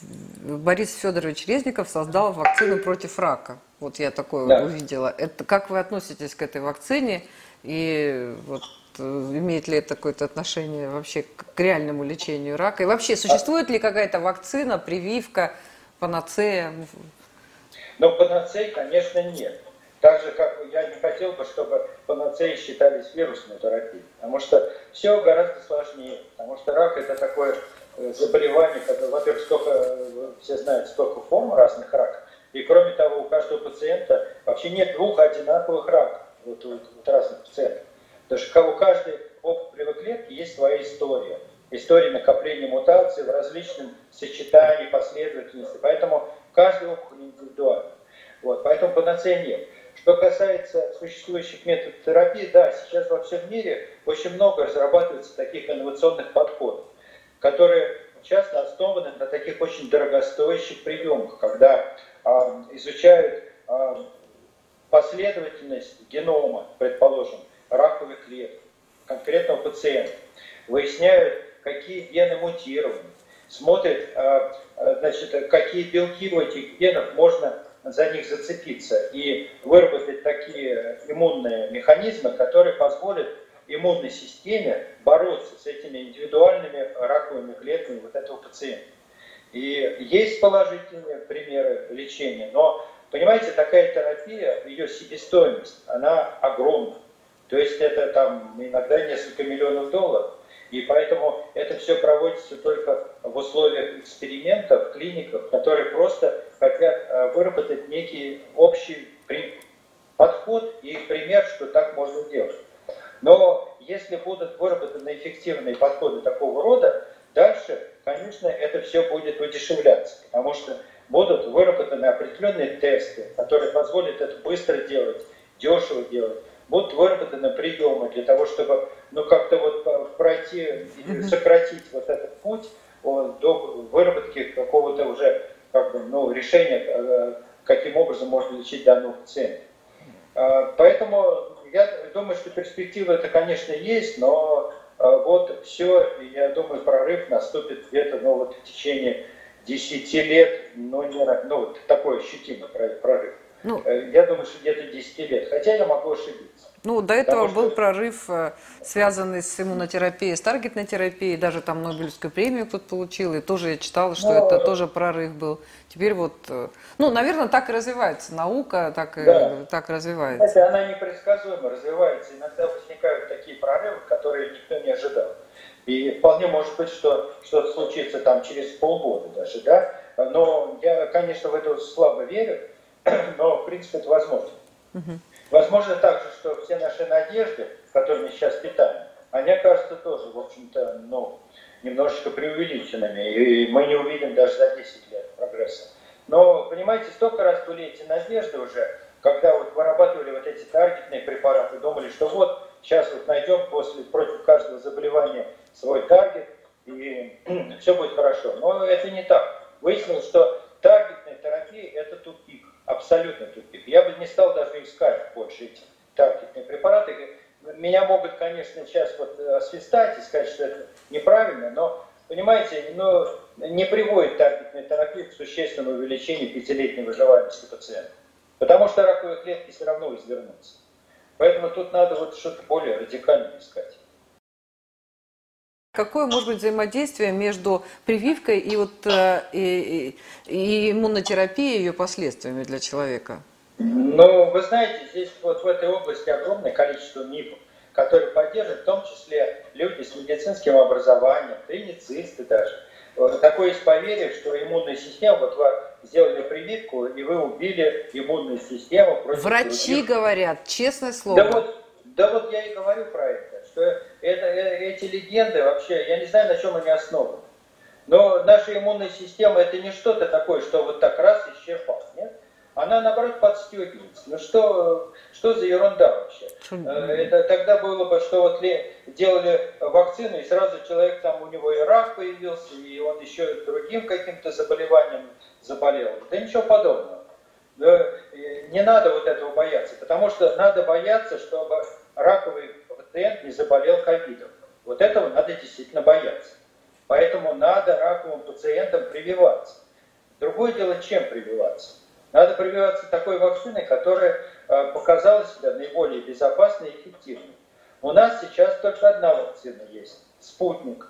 Борис Федорович Резников создал вакцину против рака. Вот я такое да. увидела. Это как вы относитесь к этой вакцине? И вот э, имеет ли это какое-то отношение вообще к реальному лечению рака? И вообще, существует ли какая-то вакцина, прививка, панацея? Ну, панацеи, конечно, нет. Так же, как я не хотел бы, чтобы панацеи считались вирусной терапией. Потому что все гораздо сложнее. Потому что рак это такое заболеваний, во-первых, столько, все знают, столько форм разных раков, и кроме того, у каждого пациента вообще нет двух одинаковых раков, вот у вот разных пациентов. Потому что у каждой опухолевой есть своя история. История накопления мутаций в различном сочетании, последовательности. Поэтому каждый опухоль индивидуальна. Вот, поэтому панацея нет. Что касается существующих методов терапии, да, сейчас во всем мире очень много разрабатывается таких инновационных подходов, которые часто основаны на таких очень дорогостоящих приемах, когда э, изучают э, последовательность генома, предположим, раковых клеток конкретного пациента, выясняют, какие гены мутированы, смотрят, э, значит, какие белки у этих генов можно за них зацепиться и выработать такие иммунные механизмы, которые позволят иммунной системе бороться с этими индивидуальными раковыми клетками вот этого пациента. И есть положительные примеры лечения, но, понимаете, такая терапия, ее себестоимость, она огромна. То есть это там иногда несколько миллионов долларов. И поэтому это все проводится только в условиях экспериментов, клиниках, которые просто хотят э, выработать некий общий подход и пример, что так можно делать. Но если будут выработаны эффективные подходы такого рода, дальше, конечно, это все будет удешевляться, потому что будут выработаны определенные тесты, которые позволят это быстро делать, дешево делать будут выработаны приемы для того, чтобы ну, как-то вот пройти, сократить вот этот путь до выработки какого-то уже как бы, ну, решения, э, каким образом можно лечить данного пациента. Поэтому я думаю, что перспективы это, конечно, есть, но э, вот все, я думаю, прорыв наступит где-то ну, вот в течение 10 лет, но не, ну, вот такой ощутимый прорыв. Ну, э, я думаю, что где-то 10 лет, хотя я могу ошибиться. Ну, до этого Потому был что... прорыв, э, связанный с иммунотерапией, с таргетной терапией, даже там Нобелевскую премию кто-то получил, и тоже я читала, что Но... это тоже прорыв был. Теперь вот, э, ну, наверное, так и развивается наука, так, да. и, так развивается. Знаете, она непредсказуемо развивается, иногда возникают такие прорывы, которые никто не ожидал. И вполне может быть, что что-то случится там через полгода даже, да. Но я, конечно, в это слабо верю, но, в принципе, это возможно. Угу. Возможно также, что все наши надежды, которыми сейчас питаем, они окажутся тоже, в общем-то, ну, немножечко преувеличенными, и мы не увидим даже за 10 лет прогресса. Но, понимаете, столько раз были эти надежды уже, когда вот вырабатывали вот эти таргетные препараты, думали, что вот сейчас вот найдем после, против каждого заболевания свой таргет, и все будет хорошо. Но это не так. Выяснилось, что таргетная терапия – это тупик абсолютно тупик. Я бы не стал даже искать больше эти таргетные препараты. Меня могут, конечно, сейчас вот освистать и сказать, что это неправильно, но, понимаете, ну, не приводит таргетная терапия к существенному увеличению пятилетней выживаемости пациента. Потому что раковые клетки все равно извернутся. Поэтому тут надо вот что-то более радикальное искать. Какое может быть взаимодействие между прививкой и, вот, э, и, и иммунотерапией и ее последствиями для человека? Ну, вы знаете, здесь вот в этой области огромное количество мифов, которые поддерживают в том числе люди с медицинским образованием, клиницисты даже. Вот такое есть поверье, что иммунная система, вот вы сделали прививку, и вы убили иммунную систему. Врачи других. говорят, честное слово. Да вот, да вот я и говорю про это что это, э, эти легенды вообще, я не знаю, на чем они основаны. Но наша иммунная система это не что-то такое, что вот так раз исчерпал, нет? Она, наоборот, подстегивается. Ну что, что за ерунда вообще? Э, это тогда было бы, что вот делали вакцину, и сразу человек там, у него и рак появился, и он еще другим каким-то заболеванием заболел. Да ничего подобного. Не надо вот этого бояться, потому что надо бояться, чтобы раковый пациент не заболел ковидом. Вот этого надо действительно бояться. Поэтому надо раковым пациентам прививаться. Другое дело, чем прививаться. Надо прививаться такой вакциной, которая э, показала себя наиболее безопасной и эффективной. У нас сейчас только одна вакцина есть – спутник.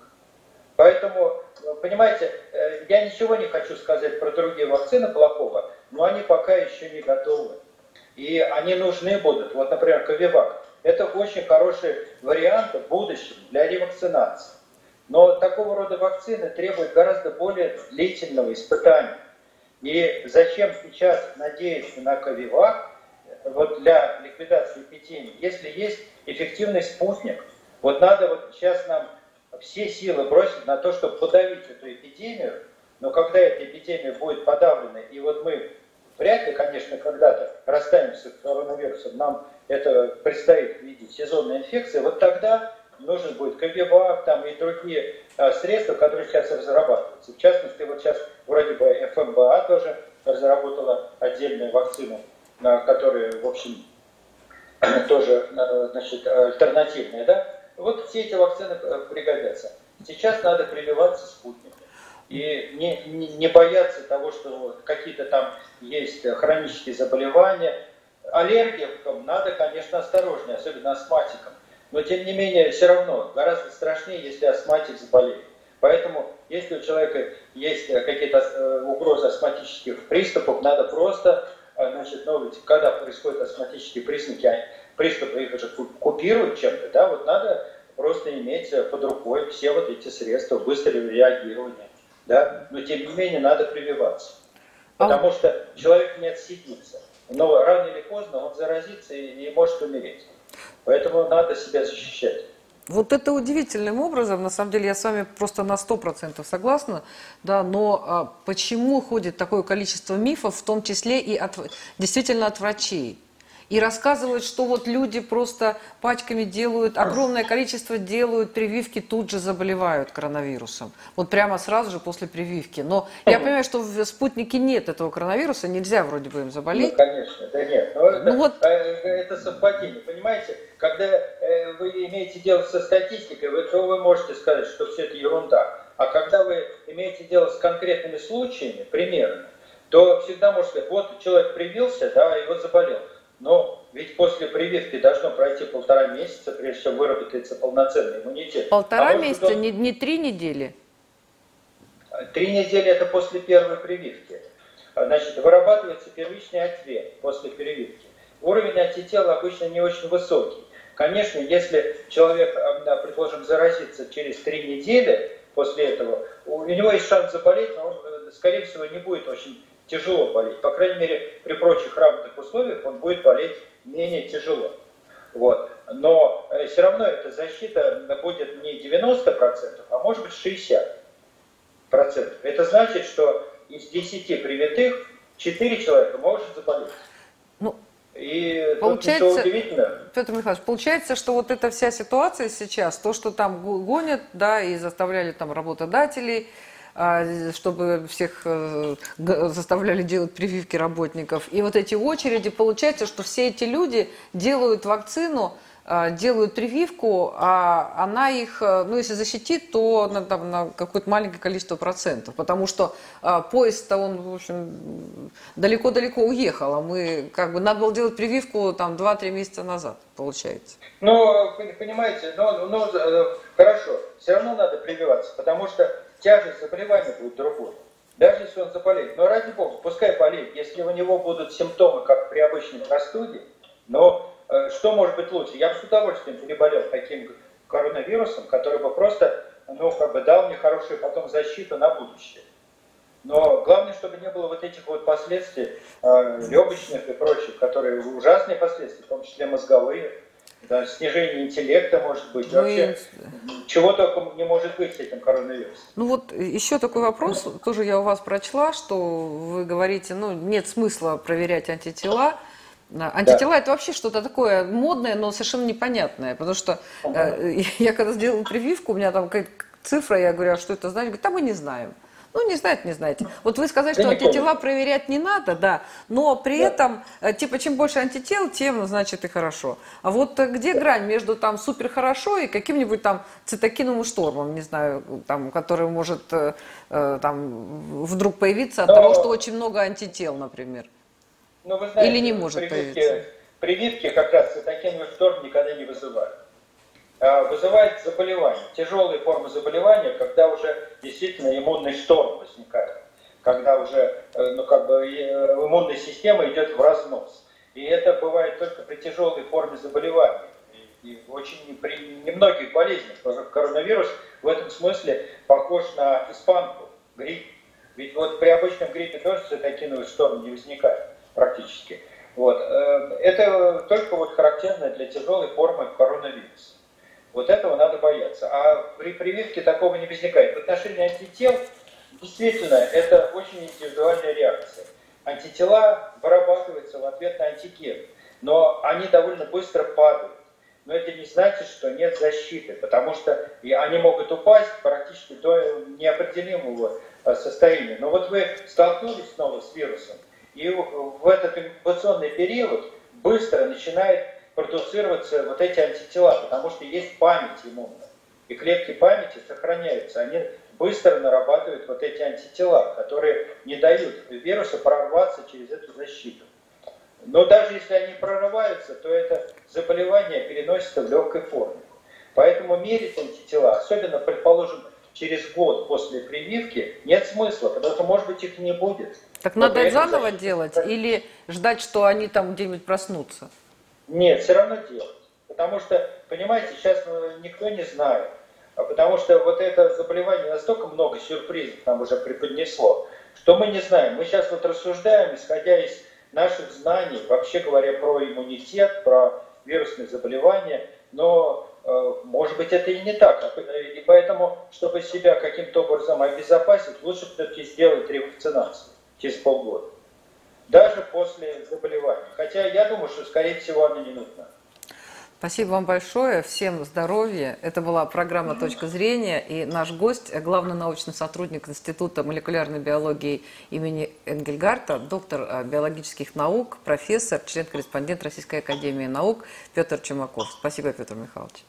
Поэтому, понимаете, э, я ничего не хочу сказать про другие вакцины плохого, но они пока еще не готовы. И они нужны будут. Вот, например, Ковивак. Это очень хороший вариант в будущем для ревакцинации. Но такого рода вакцины требуют гораздо более длительного испытания. И зачем сейчас надеяться на Ковивак вот для ликвидации эпидемии, если есть эффективный спутник? Вот надо вот сейчас нам все силы бросить на то, чтобы подавить эту эпидемию, но когда эта эпидемия будет подавлена, и вот мы вряд ли, конечно, когда-то расстанемся с коронавирусом, нам это предстоит видеть сезонная инфекция, вот тогда нужен будет КГВАК там, и другие а, средства, которые сейчас разрабатываются. В частности, вот сейчас вроде бы ФМБА тоже разработала отдельную вакцину, а, которая, в общем, тоже а, значит, альтернативная. Да? Вот все эти вакцины э, пригодятся. Сейчас надо прививаться спутником. И не, не, бояться того, что какие-то там есть хронические заболевания. Аллергикам надо, конечно, осторожнее, особенно астматикам. Но, тем не менее, все равно гораздо страшнее, если астматик заболеет. Поэтому, если у человека есть какие-то э, угрозы астматических приступов, надо просто, э, значит, ну, ведь когда происходят астматические признаки, приступы их же купируют чем-то, да, вот надо просто иметь под рукой все вот эти средства быстрого реагирования, да, но тем не менее надо прививаться, а потому что человек не отсидится, но рано или поздно он заразится и, и может умереть. Поэтому надо себя защищать. Вот это удивительным образом, на самом деле я с вами просто на 100% согласна, да, но а, почему ходит такое количество мифов, в том числе и от, действительно от врачей? И рассказывают, что вот люди просто пачками делают, огромное количество делают прививки, тут же заболевают коронавирусом. Вот прямо сразу же после прививки. Но я понимаю, что в спутнике нет этого коронавируса, нельзя вроде бы им заболеть. Ну, конечно, да нет. Но это, ну, вот... Э, это совпадение, понимаете? Когда э, вы имеете дело со статистикой, вы, то вы можете сказать, что все это ерунда. А когда вы имеете дело с конкретными случаями, примерами, то всегда можете сказать, вот человек привился, да, и вот заболел. Но ведь после прививки должно пройти полтора месяца, прежде чем выработается полноценный иммунитет. Полтора а месяца, он... не, не три недели? Три недели это после первой прививки. Значит, вырабатывается первичный ответ после прививки. Уровень антител обычно не очень высокий. Конечно, если человек, предположим, заразится через три недели после этого, у него есть шанс заболеть, но он, э, скорее всего, не будет очень тяжело болеть. По крайней мере, при прочих равных условиях он будет болеть менее тяжело. Вот. Но э, все равно эта защита будет не 90%, а может быть 60%. Это значит, что из 10 привитых 4 человека может заболеть. Ну, и получается, Петр Михайлович, получается, что вот эта вся ситуация сейчас, то, что там гонят, да, и заставляли там работодателей, чтобы всех э, заставляли делать прививки работников. И вот эти очереди, получается, что все эти люди делают вакцину, а, делают прививку, а она их, э, ну, если защитит, то на, там, на какое-то маленькое количество процентов, потому что а, поезд-то он, в общем, далеко-далеко уехал, а мы, как бы, надо было делать прививку там 2-3 месяца назад, получается. Ну, понимаете, ну, ну, хорошо, все равно надо прививаться, потому что тяжесть заболевания будет другой. Даже если он заболеет. Но ради бога, пускай болеет. Если у него будут симптомы, как при обычной простуде, но э, что может быть лучше? Я бы с удовольствием переболел таким коронавирусом, который бы просто, ну, как бы дал мне хорошую потом защиту на будущее. Но главное, чтобы не было вот этих вот последствий э, легочных и прочих, которые ужасные последствия, в том числе мозговые да, снижение интеллекта может быть, ну, вообще чего только не может быть с этим коронавирусом. Ну вот еще такой вопрос, тоже я у вас прочла, что вы говорите, ну нет смысла проверять антитела, Антитела да. это вообще что-то такое модное, но совершенно непонятное, потому что э, я когда сделала прививку, у меня там какая-то цифра, я говорю, а что это значит? Говорит, а мы не знаем. Ну, не знаете, не знаете. Вот вы сказали, что антитела проверять не надо, да, но при да. этом, э, типа, чем больше антител, тем, значит, и хорошо. А вот э, где грань между там супер хорошо и каким-нибудь там цитокиновым штормом, не знаю, там, который может э, там вдруг появиться от но... того, что очень много антител, например? Ну, вы знаете, Или не может прививки, появиться? Прививки как раз цитокиновый шторм никогда не вызывают. А, вызывает заболевание, тяжелые формы заболевания, когда уже действительно иммунный шторм возникает, когда уже э, ну, как бы, э, иммунная система идет в разнос. И это бывает только при тяжелой форме заболевания. и очень при немногих болезнях. Коронавирус в этом смысле похож на испанку, грипп. Ведь вот при обычном гриппе тоже цитокиновый шторм не возникает практически. Вот. Э, это только вот характерно для тяжелой формы коронавируса. Вот этого надо бояться. А при прививке такого не возникает. В отношении антител действительно это очень индивидуальная реакция. Антитела вырабатываются в ответ на антиген, но они довольно быстро падают. Но это не значит, что нет защиты, потому что и они могут упасть практически до неопределимого э, состояния. Но вот вы столкнулись снова с вирусом, и в этот инкубационный период быстро начинает продуцироваться вот эти антитела, потому что есть память иммунная. И клетки памяти сохраняются, они быстро нарабатывают вот эти антитела, которые не дают вирусу прорваться через эту защиту. Но даже если они прорываются, то это заболевание переносится в легкой форме. Поэтому мерить антитела, особенно, предположим, через год после прививки, нет смысла, потому что, может быть, их не будет. Так Но надо заново защита... делать или ждать, что они там где-нибудь проснутся? Нет, все равно делать. Потому что, понимаете, сейчас ну, никто не знает. А потому что вот это заболевание настолько много сюрпризов нам уже преподнесло, что мы не знаем. Мы сейчас вот рассуждаем, исходя из наших знаний, вообще говоря про иммунитет, про вирусные заболевания, но э, может быть это и не так. А и поэтому, чтобы себя каким-то образом обезопасить, лучше все-таки сделать ревакцинацию через полгода даже после заболевания. Хотя я думаю, что, скорее всего, она не нужна. Спасибо вам большое. Всем здоровья. Это была программа «Точка зрения». И наш гость, главный научный сотрудник Института молекулярной биологии имени Энгельгарта, доктор э, биологических наук, профессор, член-корреспондент Российской академии наук Петр Чумаков. Спасибо, Петр Михайлович.